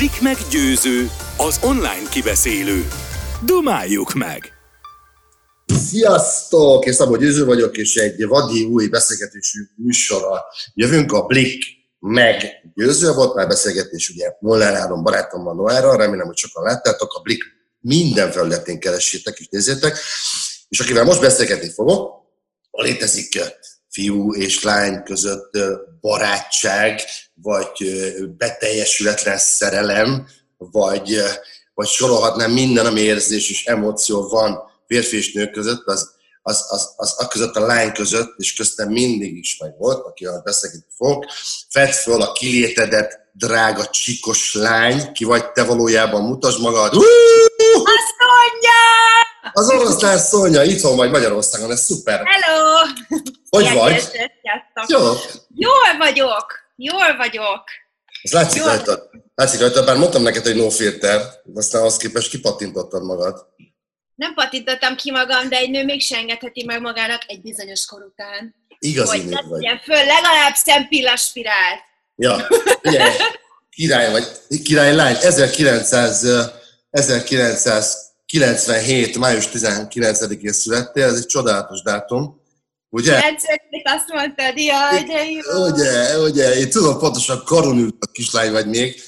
Blik meg győző, az online kibeszélő. Dumáljuk meg! Sziasztok! Én Szabó Győző vagyok, és egy vadi új beszélgetésű műsorral jövünk a Blik meg győző. Volt már beszélgetés ugye Moller Áron barátommal Noára, remélem, hogy sokan láttátok. A Blik minden felületén keressétek és nézzétek. És akivel most beszélgetni fogok, létezik fiú és lány között barátság, vagy beteljesületlen szerelem, vagy, vagy sorolhatnám minden, ami érzés és emóció van férfi és nő között, az, az, az, az a között a lány között, és köztem mindig is meg volt, aki a beszélgetni fog. Fedd föl a kilétedet, drága csikos lány, ki vagy te valójában, mutasd magad. A Szonya! Az oroszlán Szónya, itthon vagy Magyarországon, ez szuper. Hello! Hogy Ilyen vagy? Jó. Jól vagyok, jól vagyok. Ez látszik jól. rajta. Látszik rajta, bár mondtam neked, hogy no filter, aztán az képest kipattintottad magad. Nem patintottam ki magam, de egy nő még se engedheti meg magának egy bizonyos kor után. Igazi hogy nő vagy. föl legalább szempillas spirál. Ja, ugye, király vagy, király lány, 1900, 1900 97. május 19-én születtél, ez egy csodálatos dátum, ugye? 97. azt mondtad, jaj, de jó! Ugye, ugye, én tudom pontosan karonül a kislány vagy még,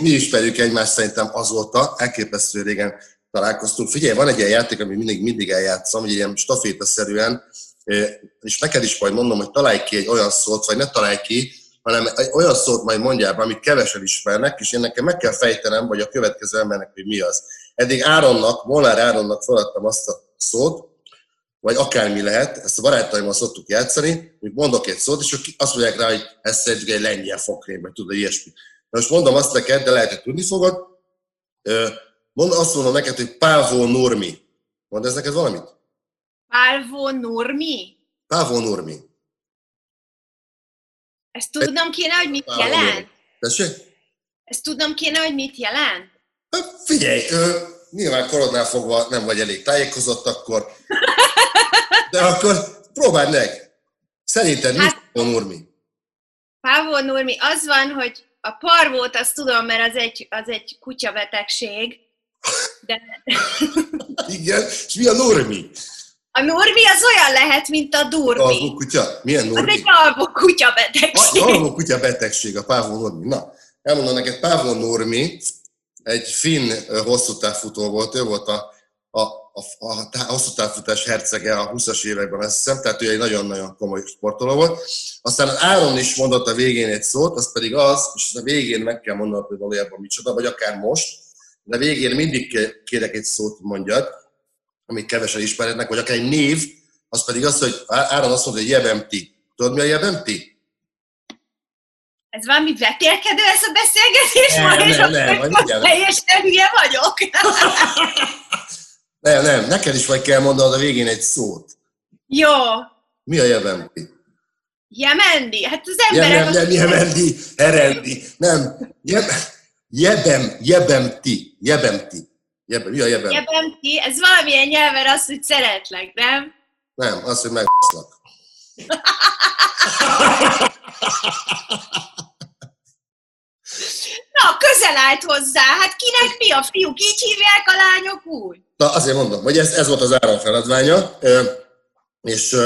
mi ismerjük egymást szerintem azóta, elképesztő régen találkoztunk. Figyelj, van egy ilyen játék, amit mindig, mindig eljátszom, hogy ilyen stafétaszerűen, és neked is majd mondom, hogy találj ki egy olyan szót, vagy ne találj ki, hanem egy olyan szót majd mondjál be, amit kevesen ismernek, és én nekem meg kell fejtenem, vagy a következő embernek, hogy mi az. Eddig Áronnak, Molnár Áronnak feladtam azt a szót, vagy akármi lehet, ezt a barátaimmal szoktuk játszani, hogy mondok egy szót, és ők azt mondják rá, hogy ez szerintem egy lengyel fokrém, vagy tudod, ilyesmi. Na most mondom azt neked, de lehet, hogy tudni fogod. Mond, azt mondom neked, hogy Pávó Normi. Mond ez neked valamit? Pálvó Nurmi? Pávó Normi. Ezt tudnom kéne, hogy mit Pálvó jelent? Normi. Tessék? Ezt tudnom kéne, hogy mit jelent? Hát Figyelj, ö, nyilván korodnál fogva nem vagy elég tájékozott akkor, de akkor próbáld meg. Szerinted Hát- mit Pávó Normi? Pávó Nurmi, az van, hogy a parvót azt tudom, mert az egy, az egy kutyabetegség, de Igen, és mi a Normi? a Nurmi az olyan lehet, mint a Alvó Durmi. kutya? Milyen Az Normi? egy alvó A kutyabetegség. alvó kutya betegség, a Pávó Normi. Na, elmondom neked, Pávó Normi egy finn hosszú távfutó volt, ő volt a, a, a, a, tá- hosszú távfutás hercege a 20-as években, azt hiszem, tehát ő egy nagyon-nagyon komoly sportoló volt. Aztán az Áron is mondott a végén egy szót, az pedig az, és a végén meg kell mondanod, hogy valójában micsoda, vagy akár most, de végén mindig ké- kérek egy szót, mondjad, amit kevesen ismernek, vagy akár egy név, az pedig az, hogy Áron azt mondta, hogy jebemti. Tudod, mi a jebemti? Ez valami vetélkedő ez a beszélgetés Nem, ma, és nem, nem, majd mindjárt. teljesen hülye vagyok. Nem, nem, neked is majd kell mondanod a végén egy szót. Jó. Mi a jebemti? Jemendi? Hát az Nem, emberek... nem, nem, jemendi, herendi, nem. Jeb, jebem, jebemti, jebemti. Jebem, mi a jebem? Jebemti, ez valamilyen nyelven az, hogy szeretlek, nem? Nem, az, hogy megbaszlak. Na, közel állt hozzá. Hát kinek mi a fiúk? Így hívják a lányok úgy? Na, azért mondom, hogy ez, ez volt az Áron feladványa, és,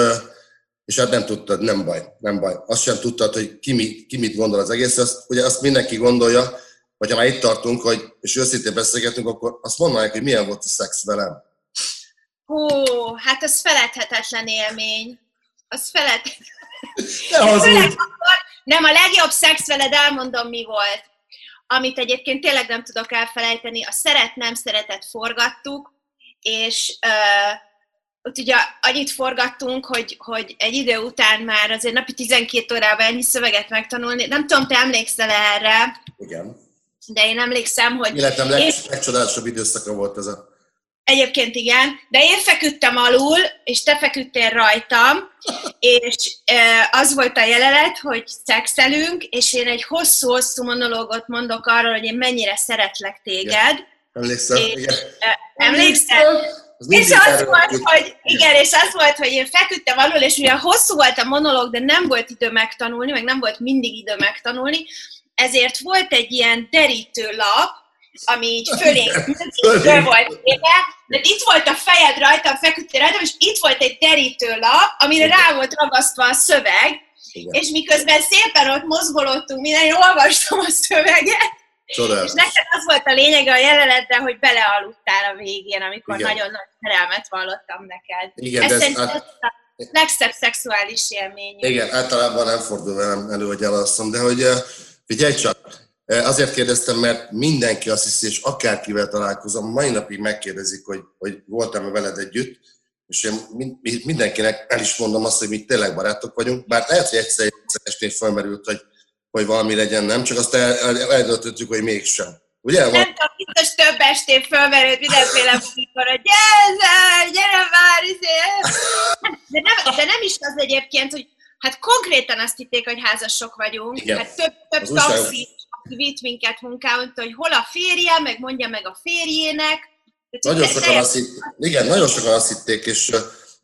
és hát nem tudtad, nem baj, nem baj. Azt sem tudtad, hogy ki, mi, ki mit gondol az egész. Azt, ugye azt mindenki gondolja, vagy ha már itt tartunk, hogy, és őszintén beszélgetünk, akkor azt mondanák, hogy milyen volt a szex velem. Hú, hát az feledhetetlen élmény. Az feled... Ne hazudj! Főleg akkor, nem, a legjobb szex veled elmondom, mi volt. Amit egyébként tényleg nem tudok elfelejteni, a szeret-nem szeretet forgattuk, és uh, ott ugye annyit forgattunk, hogy, hogy egy idő után már azért napi 12 órában ennyi szöveget megtanulni. Nem tudom, te emlékszel erre, Igen. de én emlékszem, hogy Életem leg, És- legcsodálatosabb időszaka volt ez a... Egyébként igen, de én feküdtem alul, és te feküdtél rajtam, és az volt a jelenet, hogy szexelünk, és én egy hosszú-hosszú monológot mondok arról, hogy én mennyire szeretlek téged. Emlékszel? És- Igen. E, Emlékszel? Az És az volt, hogy igen, és az volt, hogy én feküdtem alul, és mivel hosszú volt a monológ, de nem volt idő megtanulni, meg nem volt mindig idő megtanulni, ezért volt egy ilyen derítő lap, ami így fölé föl volt éve, de itt volt a fejed rajta, feküdtél rajta, és itt volt egy derítő lap, amire rá volt ragasztva a szöveg, Igen. és miközben szépen ott mozgolottunk, minden, én olvastam a szöveget, Csodálatos. És neked az volt a lényege a jelenetben, hogy belealudtál a végén, amikor Igen. nagyon nagy szerelmet vallottam neked. Igen, ez, ez át... a legszebb szexuális élmény. Igen, általában nem fordul velem elő, hogy elalszom, de hogy figyelj csak, Azért kérdeztem, mert mindenki azt hiszi, és akárkivel találkozom, mai napig megkérdezik, hogy, hogy voltam-e veled együtt, és én mindenkinek el is mondom azt, hogy mi tényleg barátok vagyunk, bár lehet, hogy egyszer estén felmerült, hogy hogy valami legyen, nem? Csak azt eldöntöttük, hogy mégsem. Ugye? Nem tudom, biztos több estén fölmerült mindenféle amikor, hogy gyere, gyere már, izé. de nem, de nem is az egyébként, hogy hát konkrétan azt hitték, hogy házasok vagyunk. Igen. Hát több, több vitt minket munkában, hogy hol a férje, meg mondja meg a férjének. De nagyon sokan azt hitték, igen, nagyon sokan azt hitték, és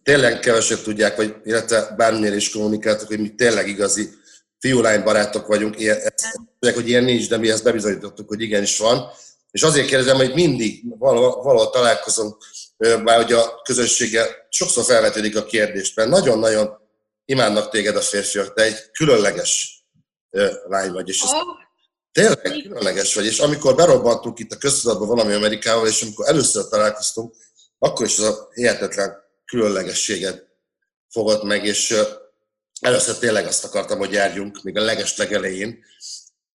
tényleg kevesebb tudják, vagy illetve bármilyen is kommunikáltak, hogy mi tényleg igazi fiú-lány barátok vagyunk, ilyen, ezt, hogy ilyen nincs, de mi ezt bebizonyítottuk, hogy igenis van. És azért kérdezem, hogy mindig valahol, valahol találkozunk, már hogy a közösséggel sokszor felvetődik a kérdés, mert nagyon-nagyon imádnak téged a férfiak, te egy különleges lány vagy, és ez oh. Tényleg különleges vagy, és amikor berobbantunk itt a köztudatban valami Amerikával, és amikor először találkoztunk, akkor is az a hihetetlen különlegességet fogott meg, és Először tényleg azt akartam, hogy járjunk, még a leges legelején.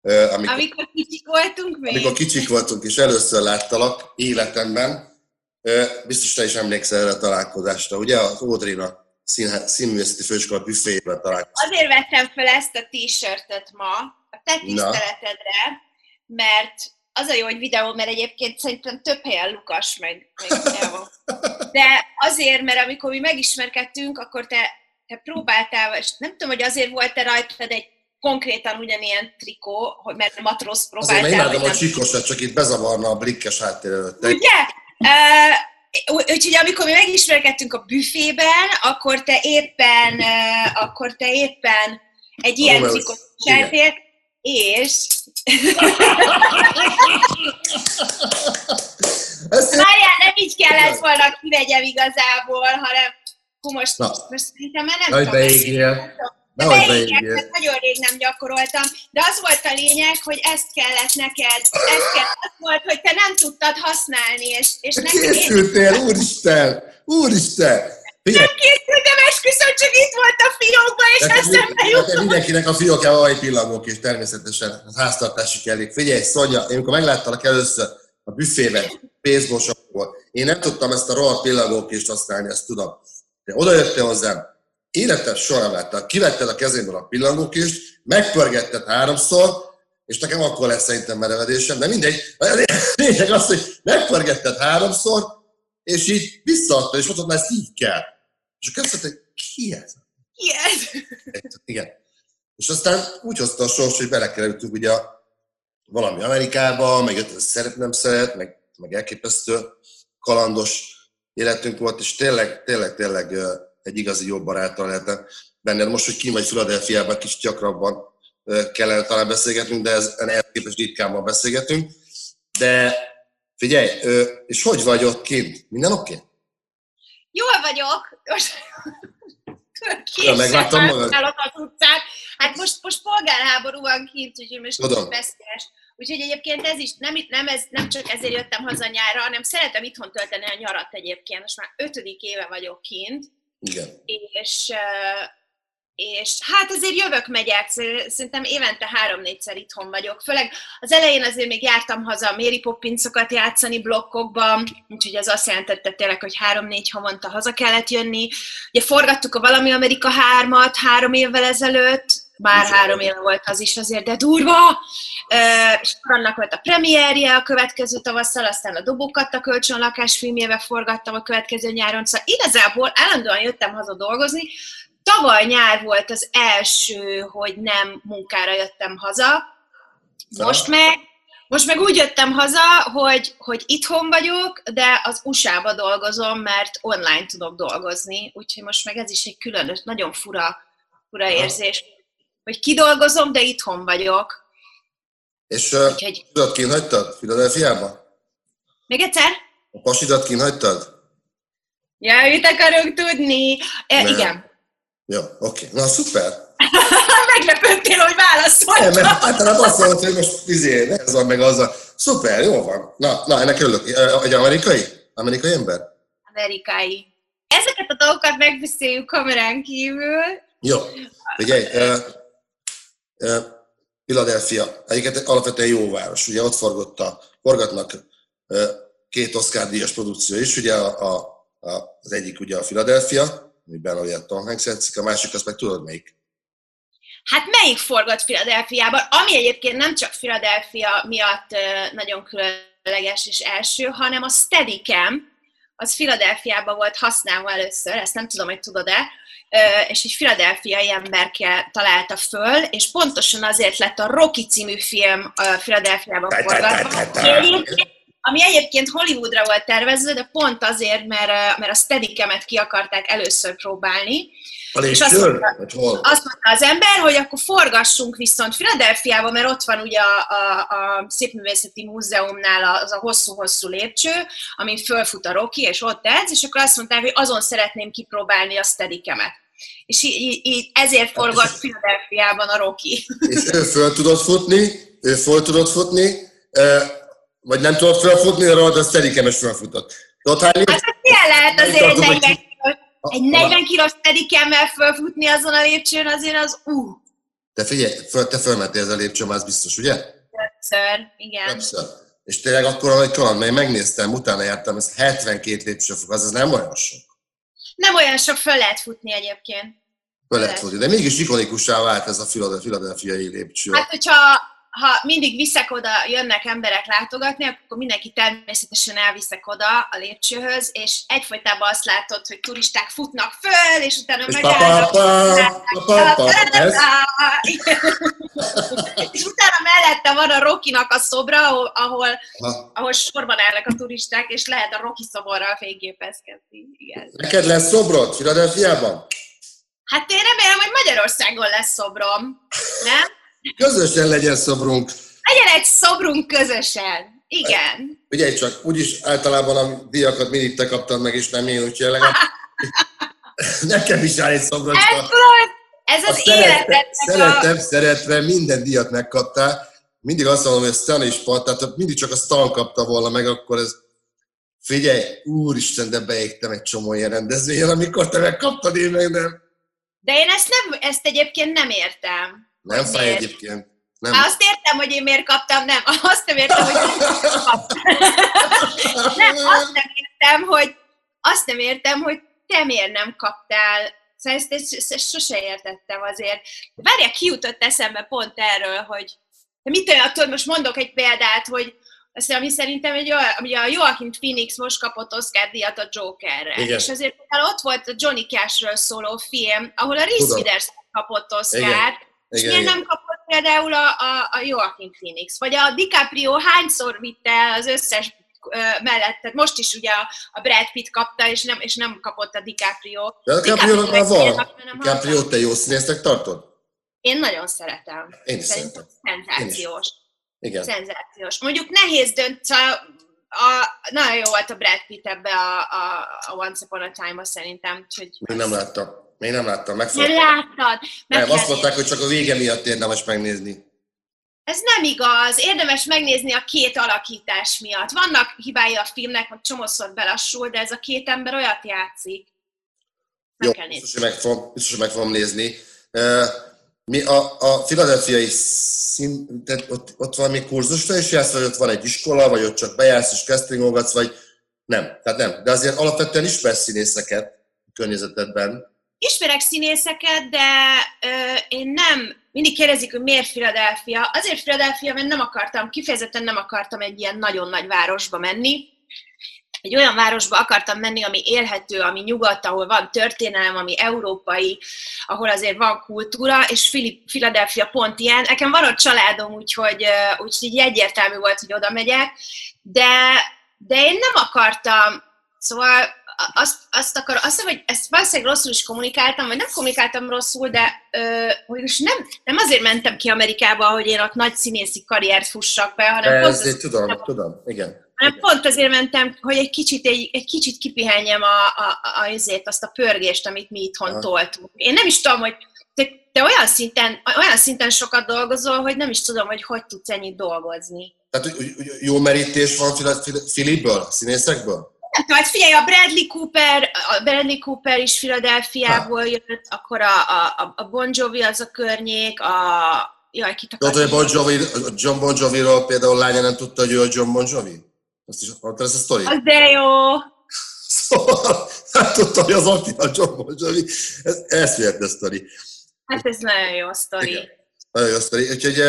Amikor, amikor kicsik voltunk még? Amikor kicsik voltunk, és először láttalak életemben. Biztos te is emlékszel erre a találkozásra, ugye? Az Ódrina színművészeti főiskola büféjében találkoztunk. Azért vettem fel ezt a t-shirtet ma, a te tiszteletedre, mert az a jó, hogy videó, mert egyébként szerintem több helyen Lukas meg, meg De azért, mert amikor mi megismerkedtünk, akkor te te próbáltál, és nem tudom, hogy azért volt-e rajtad egy konkrétan ugyanilyen trikó, hogy mert matróz próbáltál. Azért imádom a csikosat, csak itt bezavarna a blikkes háttér előtt. Ugye? Uh, úgyhogy amikor mi megismerkedtünk a büfében, akkor te éppen, akkor te éppen egy ilyen trikót csertél, és... Várjál, nem így kellett volna kivegyem igazából, hanem Hú, most, Na. most szerintem már nem tudom. Beégél. Nehogy beégél. Nagyon rég nem gyakoroltam, de az volt a lényeg, hogy ezt kellett neked, ez kellett, az volt, hogy te nem tudtad használni, és, és neked... Készültél, én... úristen, úristen! Figyelj. Nem készültem, esküszöm, csak itt volt a fiókba, és eszembe jutott. Mindenkinek a fiókjában van egy pillangók, és természetesen a háztartási kellék. Figyelj, Szonya, én amikor megláttalak először a büfében, pénzmosokból, én nem tudtam ezt a rohadt pillangókést használni, ezt tudom. De oda jöttél hozzám, életed soha nem láttam. Kivetted a kezémből a pillangókést, megpörgetted háromszor, és nekem akkor lesz szerintem merevedésem, de mindegy. Lényeg az, hogy megpörgetted háromszor, és így visszaadta, és mondtad, ezt így kell. És akkor azt mondta, ki ez? Ki ez? Igen. És aztán úgy hozta a sors, hogy belekerültünk ugye valami Amerikába, meg jött, szeret, nem szeret, meg, meg elképesztő kalandos életünk volt, és tényleg, tényleg, tényleg egy igazi jó barátal lehetne benned. Most, hogy kim vagy Philadelphiában, kicsit gyakrabban kellene talán beszélgetnünk, de ez ehhez képest ritkában beszélgetünk. De figyelj, és hogy vagy ott kint? Minden oké? Okay? Jól vagyok. Ja, megváltam magad. az utcán. Hát most, most polgárháború van kint, úgyhogy most Tudom. veszélyes. Úgyhogy egyébként ez is, nem, nem, ez, nem csak ezért jöttem haza nyárra, hanem szeretem itthon tölteni a nyarat egyébként. Most már ötödik éve vagyok kint. Igen. És, és hát azért jövök, megyek, szerintem évente három-négyszer itthon vagyok. Főleg az elején azért még jártam haza Mary Poppinsokat játszani blokkokban, úgyhogy az azt jelentette tényleg, hogy három-négy havonta haza kellett jönni. Ugye forgattuk a Valami Amerika hármat három évvel ezelőtt, bár három éve volt az is azért, de durva! És annak volt a premierje a következő tavasszal, aztán a Dobókat a kölcsönlakás filmjébe forgattam a következő nyáron, szóval igazából állandóan jöttem haza dolgozni, Tavaly nyár volt az első, hogy nem munkára jöttem haza, most meg, most meg úgy jöttem haza, hogy, hogy itthon vagyok, de az USA-ba dolgozom, mert online tudok dolgozni, úgyhogy most meg ez is egy különös, nagyon fura, fura érzés hogy kidolgozom, de itthon vagyok. És Úgyhogy, pasidat kint hagytad Philadelphiába? még egyszer? A pasidat kint hagytad? Ja, mit akarunk tudni? E, Nem. igen. Jó, oké. Na, szuper. Meglepődtél, hogy Nem, válaszoltam. mert általában azt mondod, hogy most izé, ez van meg az a... Szuper, jó van. Na, na ennek örülök. Egy amerikai? Amerikai ember? Amerikai. Ezeket a dolgokat megbeszéljük kamerán kívül. Jó. Figyelj, Philadelphia, egyiket alapvetően jó város. Ugye ott forgott a, forgatnak két Oscar díjas produkció is, ugye a, a, a, az egyik ugye a Philadelphia, amiben ugye Tom Hanks játszik, a másik az meg tudod melyik? Hát melyik forgott Philadelphiában? Ami egyébként nem csak Philadelphia miatt nagyon különleges és első, hanem a Steadicam, az Philadelphiában volt használva először, ezt nem tudom, hogy tudod-e, és egy filadelfiai emberke találta föl, és pontosan azért lett a Rocky című film ö, Philadelphiában forgatva. Ami egyébként- Hollywoodra volt tervezve, de pont azért, mert, mert a Steadicamet ki akarták először próbálni, A És azt mondta- azt mondta az ember, hogy akkor forgassunk viszont Philadelphiában, mert ott van ugye a, a, a Szépművészeti Múzeumnál az a hosszú-hosszú lépcső, amin fölfut a Rocky, és ott edz, és akkor azt mondták, hogy azon szeretném kipróbálni a steadikemet. És í- í- így ezért forgott Philadelphiában a Rocky. És ő föl tudott futni, ő föl tudott futni, vagy nem tudott fölfutni, de rajta a Steadicam-es fölfutott. Tudod hány Hát ez milyen lehet azért egy Tartom, hogy 40 kilós, egy 40 kilós steadicemmel fölfutni azon a lépcsőn, azért az ú, Te figyelj, föl, te fölmentél ez a lépcsőn, az biztos, ugye? többször, igen. Többször. És tényleg akkor nagy kaland, mert én megnéztem, utána jártam, ez 72 lépcsőfok, az, az nem olyan sok. Nem olyan sok föl lehet futni egyébként. Föl lehet futni, de mégis ikonikussá vált ez a Philade- philadelphiai lépcső. Hát, hogyha ha mindig viszek oda, jönnek emberek látogatni, akkor mindenki természetesen elviszek oda a lépcsőhöz, és egyfolytában azt látod, hogy turisták futnak föl, és utána megállnak. és utána mellette van a Rokinak a szobra, ahol, ahol, sorban állnak a turisták, és lehet a Roki szoborral fényképezkedni. Igen. Neked lesz szobrod Philadelphiában? Hát én remélem, hogy Magyarországon lesz szobrom, nem? Közösen legyen szobrunk. Legyen egy szobrunk közösen. Igen. Ugye csak úgyis általában a díjakat mindig te kaptad meg, és nem én, úgyhogy legalább nekem is áll egy Ez, szobrocska. tudod, ez az életednek a... szeretem, szeretve, minden díjat megkaptál. Mindig azt mondom, hogy Stan is pont, tehát mindig csak a Stan kapta volna meg, akkor ez Figyelj, úristen, de beégtem egy csomó ilyen rendezvényen, amikor te megkaptad, én meg nem. De én ezt, nem, ezt egyébként nem értem. Nem Hogy fáj miért? egyébként. Nem. Hát azt értem, hogy én miért kaptam, nem. Azt nem értem, hogy nem, azt nem értem, hogy azt nem értem, hogy te miért nem kaptál. Szóval ezt, ezt, ezt, ezt sose értettem azért. Várják, kijutott eszembe pont erről, hogy mit olyan, tudod, most mondok egy példát, hogy azt ami szerintem egy olyan, ugye a Joaquin Phoenix most kapott Oscar díjat a Jokerre. Igen. És azért ott volt a Johnny Cashről szóló film, ahol a Reese. Witherspoon kapott Oscar, Igen. és miért igen. nem kapott például a, a, a Joaquin Phoenix? Vagy a DiCaprio hányszor vitte el az összes mellett, tehát most is ugye a, a Brad Pitt kapta, és nem, és nem kapott a DiCaprio. De a Caprio-nak már DiCaprio van. meg nem Caprio, hallottam. te jó színésznek tartod? Én nagyon szeretem. Én is Szerintem szeretem. szenzációs. Igen. Szenzációs. Mondjuk nehéz dönt, szóval a, nagyon jó volt a Brad Pitt ebbe a, a, a Once Upon a Time-ba szerintem. Úgyhogy Még nem láttam. Még nem láttam. nem Megfogtam. láttad? Meg Nem, azt mondták, hogy csak a vége miatt érdemes megnézni. Ez nem igaz. Érdemes megnézni a két alakítás miatt. Vannak hibái a filmnek, hogy csomószor belassul, de ez a két ember olyat játszik. Meg Jó, kell nézni. biztos, hogy meg fogom, biztos, hogy meg fogom nézni. Mi a, a filadelfiai szín, tehát ott, ott valami kurzusra is jársz, vagy ott van egy iskola, vagy ott csak bejársz és castingolgatsz, vagy nem, tehát nem. De azért alapvetően ismersz színészeket a környezetedben. Ismerek színészeket, de ö, én nem, mindig kérdezik, hogy miért Philadelphia. Azért Philadelphia, mert nem akartam, kifejezetten nem akartam egy ilyen nagyon nagy városba menni. Egy olyan városba akartam menni, ami élhető, ami nyugodt, ahol van történelem, ami európai, ahol azért van kultúra, és Philip- Philadelphia pont ilyen. Nekem van ott családom, úgyhogy, úgyhogy így egyértelmű volt, hogy oda megyek, de, de én nem akartam, szóval azt, azt akar, azt hiszem, hogy ezt valószínűleg rosszul is kommunikáltam, vagy nem kommunikáltam rosszul, de ö, most nem, nem azért mentem ki Amerikába, hogy én ott nagy színészi karriert fussak be, hanem Ez, pont, azért az, tudom, tudom, igen. hanem igen. pont azért mentem, hogy egy kicsit, egy, egy kicsit kipihenjem a, a, a, azért, azt a pörgést, amit mi itthon Aha. toltunk. Én nem is tudom, hogy te, te olyan, szinten, olyan szinten sokat dolgozol, hogy nem is tudom, hogy hogy tudsz ennyit dolgozni. Tehát hogy- hogy jó merítés van Fili- Fili- Filipből, a színészekből? Hát figyelj, a Bradley Cooper, a Bradley Cooper is Philadelphiából jött, akkor a, a, a Bon Jovi az a környék, a... Jaj, kit akartam? bon Jovi, a John Bon Jovi-ról például lánya nem tudta, hogy ő a John Bon Jovi? Azt is hallottad ezt a sztorit? Az de jó! Szóval nem tudta, hogy az apja a John Bon Jovi. Ez eszméletlen sztori. Hát ez nagyon jó sztori. Igen. Nagyon jó sztori. Úgyhogy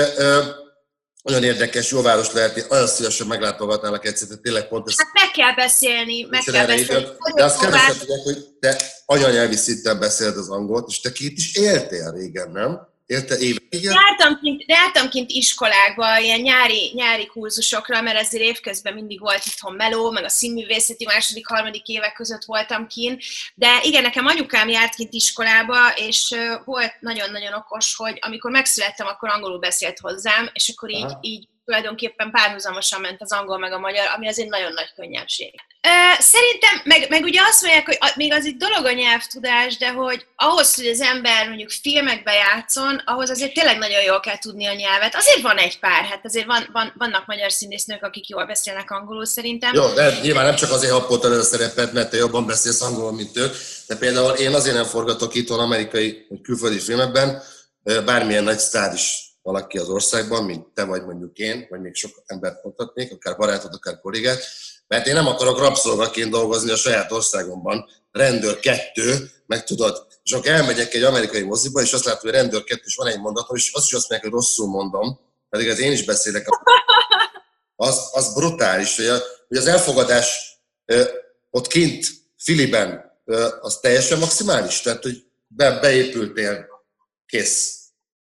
nagyon érdekes, jó város lehet. Nagyon szívesen meglátogatnálak egyszer, tehát tényleg pont ezt Hát meg kell beszélni, meg kell beszélni. jutott. De azt keveset tudják, hogy te anyanyelvi szinten beszéled az angolt, és te két is éltél régen, nem? Éltél évekig? Jártam kint, jártam kint iskolákba, ilyen nyári, nyári kurzusokra, mert ezért évközben mindig volt itthon meló, meg a színművészeti második, harmadik évek között voltam kint. De igen, nekem anyukám járt kint iskolába, és volt nagyon-nagyon okos, hogy amikor megszülettem, akkor angolul beszélt hozzám, és akkor így, Aha. így tulajdonképpen párhuzamosan ment az angol meg a magyar, ami az egy nagyon nagy könnyebbség. Szerintem, meg, meg ugye azt mondják, hogy még az itt dolog a nyelvtudás, de hogy ahhoz, hogy az ember mondjuk filmekbe játszon, ahhoz azért tényleg nagyon jól kell tudni a nyelvet. Azért van egy pár, hát azért van, van, vannak magyar színésznők, akik jól beszélnek angolul szerintem. Jó, de nyilván nem csak azért happoltad el a szerepet, mert te jobban beszélsz angolul, mint ők, de például én azért nem forgatok itthon amerikai vagy külföldi filmekben, bármilyen nagy sztár is valaki az országban, mint te vagy mondjuk én, vagy még sok embert mondhatnék, akár barátod, akár kollégát, mert én nem akarok rabszolgaként dolgozni a saját országomban, rendőr kettő, meg tudod, és akkor elmegyek egy amerikai moziba, és azt látom, hogy rendőr kettő, és van egy mondatom, és azt is azt mondják, hogy rosszul mondom, pedig az én is beszélek az, az brutális, hogy, a, hogy az elfogadás ott kint, Filiben, az teljesen maximális, tehát, hogy be, beépültél, kész.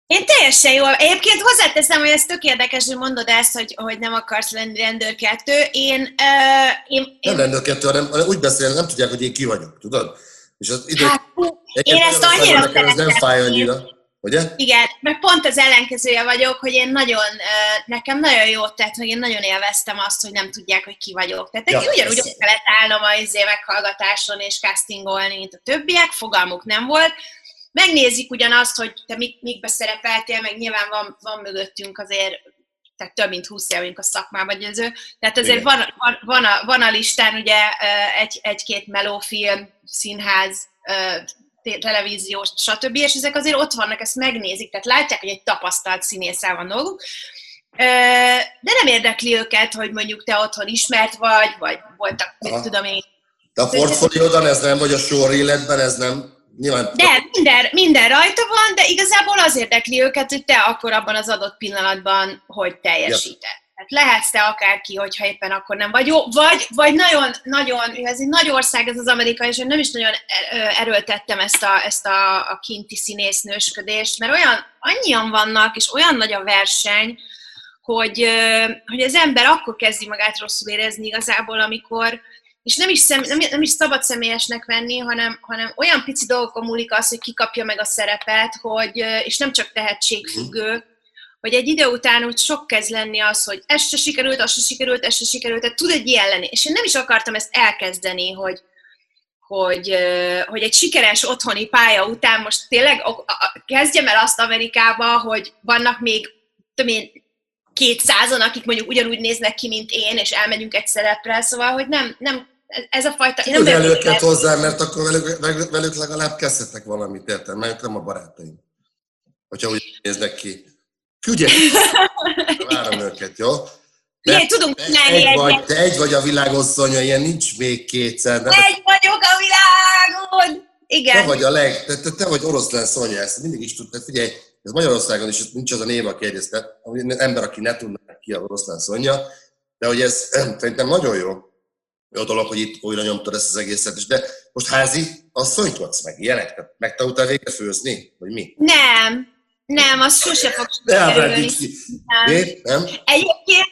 Én teljesen jól. Egyébként hozzáteszem, hogy ez tök érdekes, hogy mondod ezt, hogy, hogy nem akarsz lenni rendőrkettő. Én, uh, én, Nem én rendőr kettő, hanem, hanem úgy beszélnek, nem tudják, hogy én ki vagyok, tudod? És az idő, hát, én ezt annyira nekem ez nem fáj annyira, ugye? Igen, meg pont az ellenkezője vagyok, hogy én nagyon, nekem nagyon jót tett, hogy én nagyon élveztem azt, hogy nem tudják, hogy ki vagyok. Tehát Ja, ugyanúgy ott kellett állnom a izé meghallgatáson és castingolni, mint a többiek, fogalmuk nem volt. Megnézik ugyanazt, hogy te mik, mikbe szerepeltél, meg nyilván van, van mögöttünk azért tehát több mint 20 év vagyunk a szakmában győző. Tehát azért Igen. van, van, van, a, van a listán ugye egy, egy-két melófilm, színház, televízió, stb. És ezek azért ott vannak, ezt megnézik, tehát látják, hogy egy tapasztalt színészel van dolguk. De nem érdekli őket, hogy mondjuk te otthon ismert vagy, vagy voltak, mit tudom én. De a portfóliódan ez nem, vagy a sor életben ez nem, nyilván De minden, minden rajta van, de igazából az érdekli őket, hogy te akkor abban az adott pillanatban hogy teljesíted. Tehát lehetsz te akárki, hogyha éppen akkor nem vagy jó, vagy, vagy nagyon, nagyon, ez egy nagy ország ez az Amerika, és én nem is nagyon ö, erőltettem ezt a, ezt a, a kinti színésznősködést, mert olyan, annyian vannak, és olyan nagy a verseny, hogy, hogy az ember akkor kezdi magát rosszul érezni igazából, amikor, és nem is, szem, nem, nem is szabad személyesnek venni, hanem, hanem olyan pici dolgokon múlik az, hogy kikapja meg a szerepet, hogy, és nem csak tehetségfüggő, hogy egy idő után úgy sok kezd lenni az, hogy ez se sikerült, az se sikerült, ez se sikerült, tehát tud egy ilyen lenni. És én nem is akartam ezt elkezdeni, hogy, hogy, hogy egy sikeres otthoni pálya után most tényleg kezdjem el azt Amerikába, hogy vannak még én, kétszázan, akik mondjuk ugyanúgy néznek ki, mint én, és elmegyünk egy szerepre, szóval, hogy nem, nem ez a fajta... én nem vagyok őket hozzá, mert akkor velük, velük, velük legalább kezdhetek valamit, érted? Mert nem a barátaim. Hogyha úgy néznek ki. Küldje! Várom őket, jó? Figyelj, tudunk te csinálni egy egy, vagy, te egy vagy a világon, Szonya, ilyen nincs még kétszer. Nem, egy vagyok a világon! Igen. te vagy a leg, te, te, te vagy oroszlán Szonya, ezt mindig is tudtad. Figyelj, ez Magyarországon is nincs az a név, aki egyeztet, ember, aki ne tudná ki a oroszlán Szonya, de hogy ez szerintem nagyon jó, jó dolog, hogy itt újra nyomtad ezt az egészet is. De most házi asszonyt adsz meg, ilyenek? Megtanultál végre főzni? Vagy mi? Nem, nem, az sose fog De sikerülni. Nem. Nem? Egyébként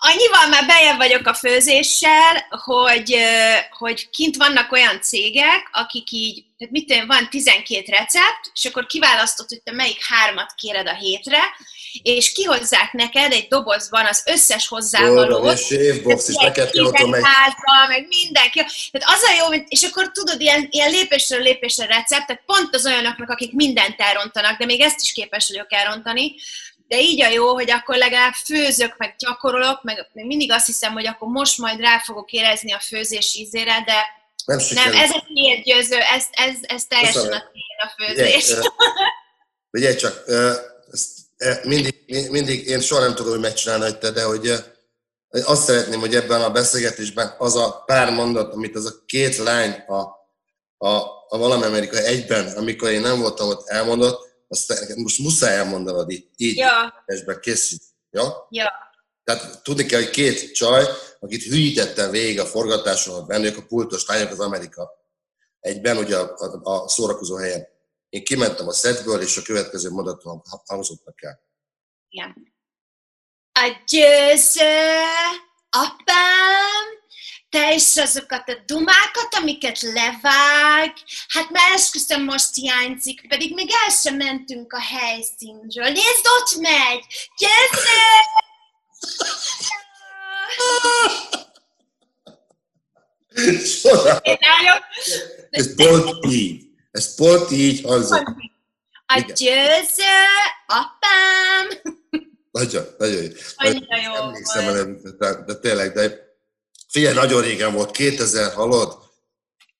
annyival már bejebb vagyok a főzéssel, hogy, hogy kint vannak olyan cégek, akik így, tehát mit tudom, van 12 recept, és akkor kiválasztod, hogy te melyik hármat kéred a hétre, és kihozzák neked egy dobozban az összes hozzávalót. És évbox is neked kell ott meg. meg mindenki. Tehát az a jó, és akkor tudod, ilyen, ilyen lépésről lépésre receptek, pont az olyanoknak, akik mindent elrontanak, de még ezt is képes vagyok elrontani, de így a jó, hogy akkor legalább főzök, meg gyakorolok, meg, meg mindig azt hiszem, hogy akkor most majd rá fogok érezni a főzés ízére, de nem, nem ez a miért győző, ez, ez, ez teljesen Köszönöm. a tiéd a főzés. Ugye, csak, ezt mindig, mindig, én soha nem tudom, hogy megcsinálni, hogy te, de hogy azt szeretném, hogy ebben a beszélgetésben az a pár mondat, amit az a két lány a, a, a Valami Amerika egyben, amikor én nem voltam ott, elmondott, azt most muszáj elmondanod itt, így, ja. és készít. Ja? Ja. Tehát tudni kell, hogy két csaj, akit hülyítettem végig a forgatáson, bennük a pultos lányok az Amerika egyben, ugye a, a, a szórakozó helyen. Én kimentem a szedből, és a következő mondatom hangzottak el. Igen. A győző apám te is azokat a dumákat, amiket levág, hát már esküszöm most hiányzik, pedig még el sem mentünk a helyszínről. Nézd, ott megy! Gyere! Ez pont így. Ez pont így hangzik. A győző, apám! Nagyon, nagyon jó. Annyira jó Emlékszem de tényleg, de Figyelj, nagyon régen volt, 2000, halad?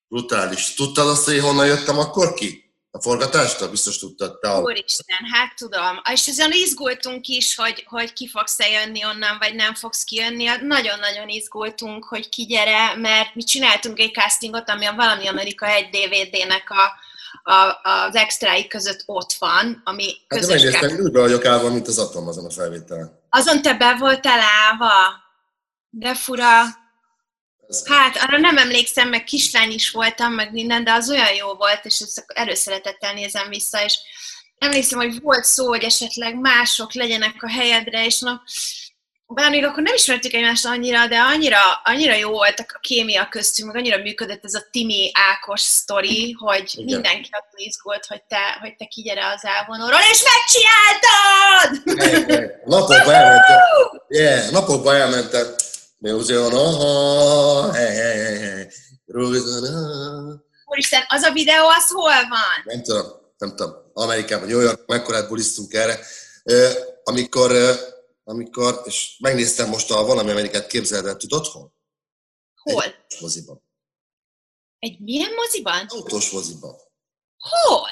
Brutális. Tudtad azt, hogy honnan jöttem akkor ki? A forgatástól biztos tudtad. Te Úristen, hát tudom. És ezen izgultunk is, hogy, hogy ki fogsz-e jönni onnan, vagy nem fogsz kijönni. Nagyon-nagyon izgultunk, hogy ki gyere, mert mi csináltunk egy castingot, ami a Valami Amerika egy DVD-nek a, a, az extrái között ott van, ami hát közös... Hát megnéztem, úgy be vagyok állva, mint az atom azon a felvételen. Azon te be voltál állva? De fura. Hát, arra nem emlékszem, meg kislány is voltam, meg minden, de az olyan jó volt, és ezt erőszeretettel nézem vissza, és emlékszem, hogy volt szó, hogy esetleg mások legyenek a helyedre, és na, bár még akkor nem ismertük egymást annyira, de annyira, annyira jó volt a kémia köztünk, meg annyira működött ez a Timi Ákos sztori, hogy Igen. mindenki attól izgult, hogy te, hogy te kigyere az elvonóról, és megcsináltad! Hey, hey. Napokban elmentem. Yeah, napokban elmentem Úristen, az a videó, az hol van? Nem tudom, nem tudom. Amerikában, New York, mekkorát bulisztunk erre. Amikor, amikor, és megnéztem most a valami Amerikát, képzeld el, tudod hol? Hol? Egy moziban. Egy milyen moziban? Autós moziban. Hol?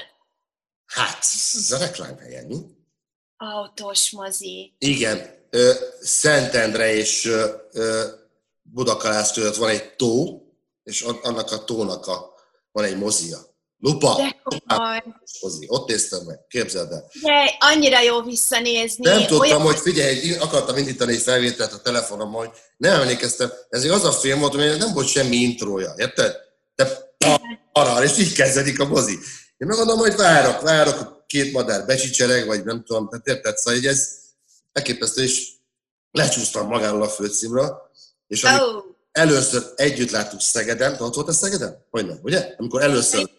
Hát, ez a reklámhelyen, mi? Autós mozi. Igen, Szentendre és Budakalász között van egy tó, és annak a tónak a, van egy mozia. Lupa! Mozi. Ott néztem meg, képzeld el. De annyira jó visszanézni. Nem tudtam, Olyan... hogy figyelj, akartam indítani egy felvételt a telefonom, hogy nem emlékeztem. Ez az a film volt, hogy nem volt semmi intrója, érted? De arra, és így kezdődik a mozi. Én megmondom, hogy várok, várok, két madár becsicsereg, vagy nem tudom, tehát érted? Szóval ez, elképesztő, és lecsúsztam magáról a főcímről, és amikor oh. először együtt láttuk Szegeden, ott volt a Szegeden? Hogy nem, ugye? Amikor először...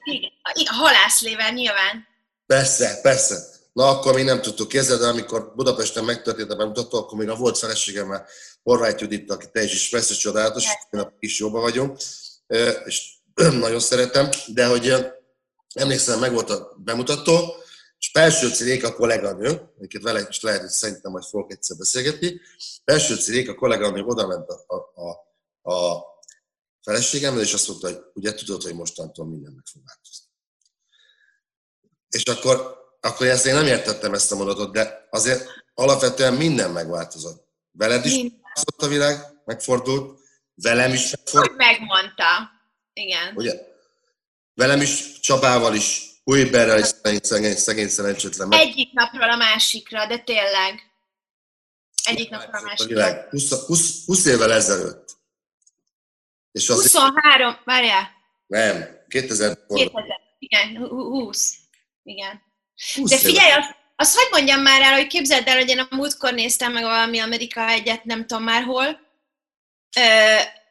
Igen, a halászlével nyilván. Persze, persze. Na, akkor még nem tudtuk kézzel, de amikor Budapesten megtörtént a bemutató, akkor még a volt feleségemmel, Horváth Judit, aki te is ismersz, csodálatos, is jobban vagyunk, és nagyon szeretem, de hogy emlékszem, meg volt a bemutató, és Pelső Cirék a kolléganő, akiket vele is lehet, hogy szerintem majd fogok egyszer beszélgetni, Pelső Cirék a kolléganő oda ment a, a, a, a feleségemmel, és azt mondta, hogy ugye tudod, hogy mostantól minden meg fog változni. És akkor, akkor ezt én nem értettem ezt a mondatot, de azért alapvetően minden megváltozott. Veled is megváltozott a világ, megfordult, velem is megfordult. Hogy megmondta. Igen. Ugye? Velem is, Csabával is, Újberrel is szegény, szegény, szegény szerencsétlen. Egyik napról a másikra, de tényleg. Egyik napról a másikra. 20, 20, 20 évvel ezelőtt. És az 23, várjál. Nem, 2000. 2000, igen, 20. Igen. 20 de figyelj, azt, azt hogy mondjam már el, hogy képzeld el, hogy én a múltkor néztem meg valami Amerika egyet, nem tudom már hol,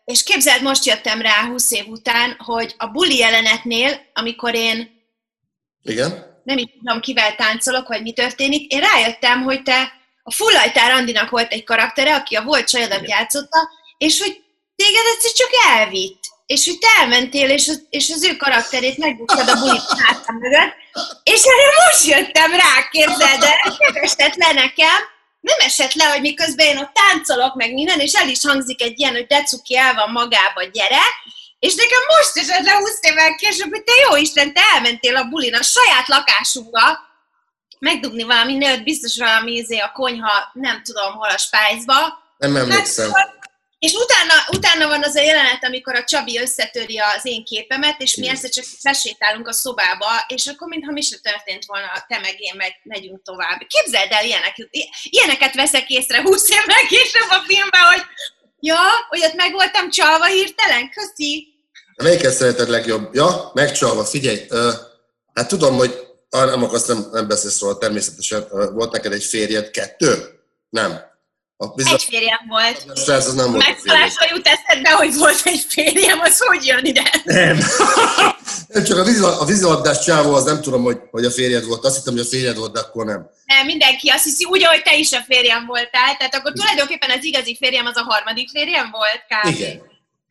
és képzeld, most jöttem rá 20 év után, hogy a buli jelenetnél, amikor én Igen? nem is tudom, kivel táncolok, vagy mi történik, én rájöttem, hogy te a Fullajtár Andinak volt egy karaktere, aki a volt csajodat játszotta, és hogy téged egyszer csak elvitt. És hogy te elmentél, és az, és az ő karakterét megbuktad a bulit hátam mögött, és erre most jöttem rá, képzeld, de nem esett le nekem, nem esett le, hogy miközben én ott táncolok, meg minden, és el is hangzik egy ilyen, hogy Decuki el van magába, gyere, és nekem most esett le 20 évvel később, hogy te jó Isten, te elmentél a bulin a saját lakásunkba, megdugni valami nőt, biztos valami izé a konyha, nem tudom hol a spájzba. Nem emlékszem. Hát, és utána, utána van az a jelenet, amikor a Csabi összetöri az én képemet, és mi egyszer csak besétálunk a szobába, és akkor mintha mi se történt volna, te meg én meg megyünk tovább. Képzeld el, ilyenek, ilyeneket veszek észre 20 évvel később a filmben, hogy ja, hogy ott meg voltam csalva hirtelen, köszi. Melyiket szereted legjobb? Ja, megcsalva, figyelj. Hát tudom, hogy ah, nem akarsz, nem, nem beszélsz róla természetesen. Volt neked egy férjed? Kettő? Nem. A bizony, Egy férjem volt. a srác az nem volt a férjed. Megtalálásra jut eszedbe, hogy volt egy férjem, az hogy jön ide? Nem. nem csak a, vízi, a vízilabdás csávó, az nem tudom, hogy, hogy a férjed volt. Azt hittem, hogy a férjed volt, de akkor nem. Nem, mindenki azt hiszi, úgy, ahogy te is a férjem voltál. Tehát akkor tulajdonképpen az igazi férjem az a harmadik férjem volt, kb. Igen.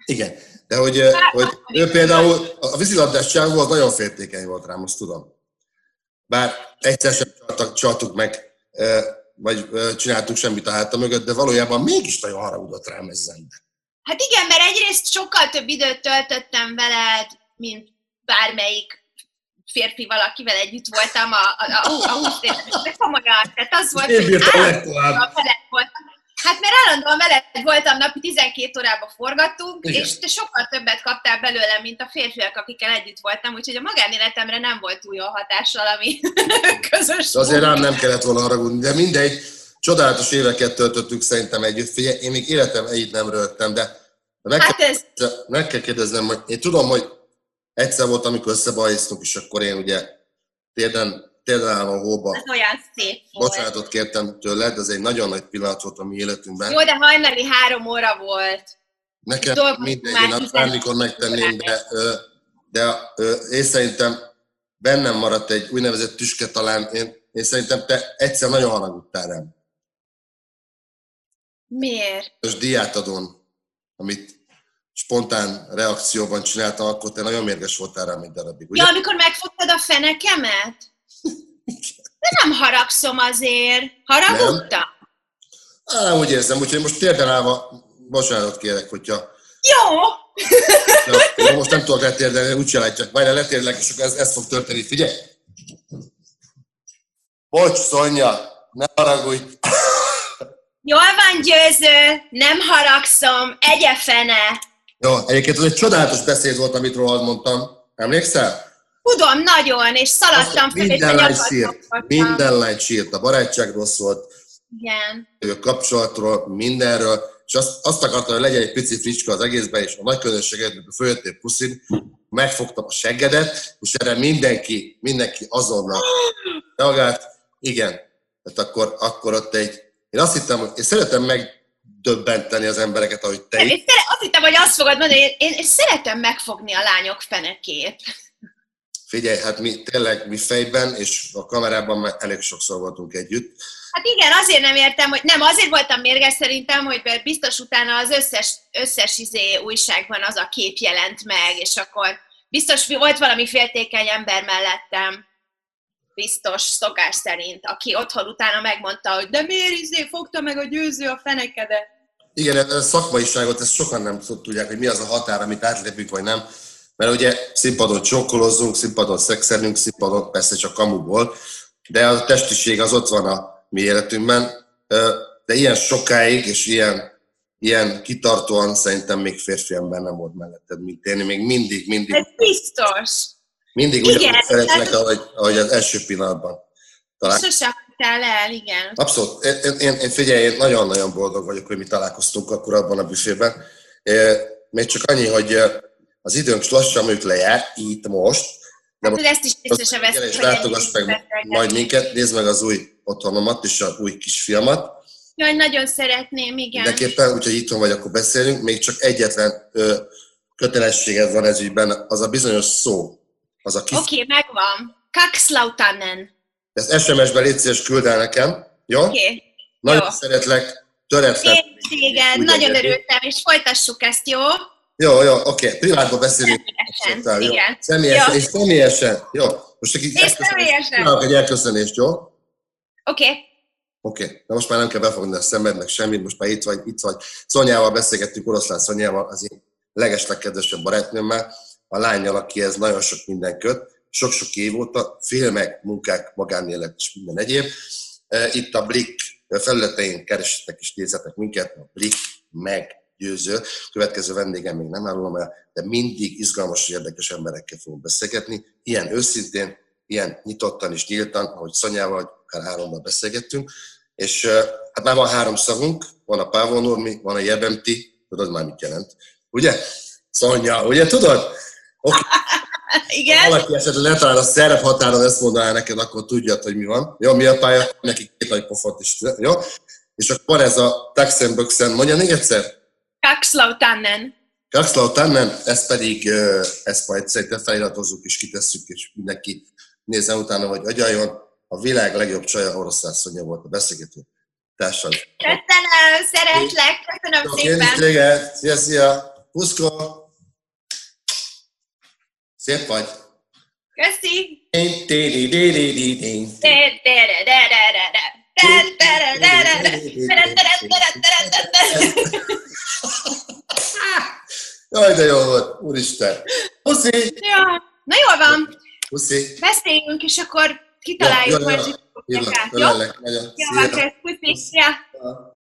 Igen. De hogy, hogy ő például, a vízilabdás csávó az nagyon féltékeny volt rám, azt tudom. Bár egyszer sem csaltak, csaltuk meg, vagy csináltuk semmit a háta mögött, de valójában mégis nagyon haragudott rám ez ember. Hát igen, mert egyrészt sokkal több időt töltöttem veled, mint bármelyik férfival, akivel együtt voltam a, a, a, a 20 éves, de komolyan, tehát az volt, Én hogy veled voltam. Hát mert állandóan veled voltam, napi 12 órába forgattunk, Igen. és te sokkal többet kaptál belőlem, mint a férfiak, akikkel együtt voltam, úgyhogy a magánéletemre nem volt túl jó hatással, ami közös De azért rám nem kellett volna haragudni, de mindegy. Csodálatos éveket töltöttük szerintem együtt. Figyelj, én még életem egyik nem rögtem, de meg, Hát ez kell, meg kell kérdeznem, hogy én tudom, hogy egyszer volt, amikor összebajoztunk, és akkor én ugye térden, a hóba az olyan szép volt. bocsánatot kértem tőled, ez egy nagyon nagy pillanat volt a mi életünkben. Jó, de hajnali három óra volt. Nekem mindegy, én azt 15 bármikor megtenném, de, de én szerintem bennem maradt egy úgynevezett tüske talán. Én, én szerintem te egyszer nagyon haragudtál rám. Miért? És diátadón, amit spontán reakcióban csináltam, akkor te nagyon mérges voltál rám egy darabig. Ugye? Ja, amikor megfogtad a fenekemet? De nem haragszom azért. Haragudtam? Á, úgy érzem, úgyhogy most térden állva bocsánatot kérek, hogyha Jó! Ja, most nem tudok letérdelni, úgy se látják. Várjál, letérlek, és akkor ez, ez fog történni. Figyelj! Bocs, Szonya, ne haragudj. Jól van, győző, nem haragszom, egye fene. Jó, egyébként ez egy csodálatos beszéd volt, amit rólad mondtam. Emlékszel? Tudom, nagyon, és szaladtam fel, és Minden lány nyakat sírt. fogtam. Minden lány sírt. A barátságról szólt, Igen. kapcsolatról, mindenről, és azt, azt akartam, hogy legyen egy pici fricska az egészben, és a nagy közönség előtt, amikor följöttél puszin, megfogtam a seggedet, és erre mindenki, mindenki azonnal reagált, igen. Tehát akkor, akkor ott egy, én azt hittem, hogy én szeretem megdöbbenteni az embereket, ahogy te is. én szere- azt hittem, hogy azt fogod mondani, én, én, én szeretem megfogni a lányok fenekét. Figyelj, hát mi tényleg mi fejben és a kamerában már elég sokszor voltunk együtt. Hát igen, azért nem értem, hogy nem, azért voltam mérges szerintem, hogy biztos utána az összes, összes izé újságban az a kép jelent meg, és akkor biztos volt valami féltékeny ember mellettem, biztos szokás szerint, aki otthon utána megmondta, hogy de miért izé fogta meg a győző a fenekedet. Igen, a szakmaiságot, ezt sokan nem tudják, hogy mi az a határ, amit átlépünk, vagy nem. Mert ugye színpadon csókolózzunk, színpadon szexelünk, színpadon persze csak kamuból, de a testiség az ott van a mi életünkben. De ilyen sokáig és ilyen, ilyen kitartóan szerintem még férfi ember nem volt melletted, mint én. Még mindig, mindig, Ez biztos. mindig ugyanúgy szeretlek, hát- ahogy, ahogy az első pillanatban. Talán. Sose hagytál el, igen. Abszolút. Én, én, én, figyelj, én nagyon-nagyon boldog vagyok, hogy mi találkoztunk akkor abban a büfében. Még csak annyi, hogy az időnk lassan mondjuk lejár, itt most, de Hát most ezt is észre gyere és látogass meg majd minket, nézd meg az új otthonomat és az új kisfiamat, Jaj, nagyon szeretném, igen. Mindenképpen, úgyhogy itt van vagy, akkor beszélünk. Még csak egyetlen ö, kötelességed van ez ügyben, az a bizonyos szó. Az a kis... Oké, okay, megvan. Kakslautanen. Ezt SMS-ben légy szíves, küld el nekem, jó? Oké. Okay. Nagyon Jó. szeretlek, töretlen. Én Úgy nagyon örültem, és folytassuk ezt, jó? Jó, jó, oké, privátban beszélünk. Személyesen, jó? igen. Személyesen, Jó. és személyesen. Jó, most egy És személyesen. Egy elköszönést, jó? Oké. Okay. Oké, okay. de most már nem kell befogni a szemed, meg semmit, most már itt vagy, itt vagy. Szonyával beszélgettünk, oroszlán Szonyával, az én legeslegkedvesebb barátnőmmel, a lányjal, aki ez nagyon sok minden köt, sok-sok év óta, filmek, munkák, magánélet és minden egyéb. E, Itt a Blik felületein keresetek és nézzetek minket, a Blik meggyőző. Következő vendégem még nem árulom el, de mindig izgalmas és érdekes emberekkel fogunk beszélgetni. Ilyen őszintén, ilyen nyitottan és nyíltan, ahogy Szonyával, vagy akár hárommal beszélgettünk. És hát már van három szavunk, van a Pávol Normi, van a Jebemti, tudod már mit jelent, ugye? Szonya, ugye tudod? Oké, Igen? valaki esetleg letalál a szerep határon ezt mondaná neked, akkor tudjad, hogy mi van. Jó, mi a pálya? Neki két nagy pofont is, jó? És akkor van ez a Taxenböxen, mondja még egyszer? Kakslautanen. Kaxlau Tannen, ez pedig, ezt majd szerintem feliratozzuk és kitesszük, és mindenki nézzen utána, hogy agyaljon. A világ legjobb csaja oroszlán Szonya volt a beszélgető társad. Köszönöm, szeretlek, köszönöm Én is szépen. téged. Szia, szia. Puszko. Szép vagy. Köszi. Én, Jaj, de jó volt, úristen. Puszi, Ja, na jól van, puszi. beszéljünk, és akkor kitaláljuk Ja, ja, ja. hogy Hívlak, fogják át, jó? ölellek, nagyon. Jó, van, Szia. puszi, ja.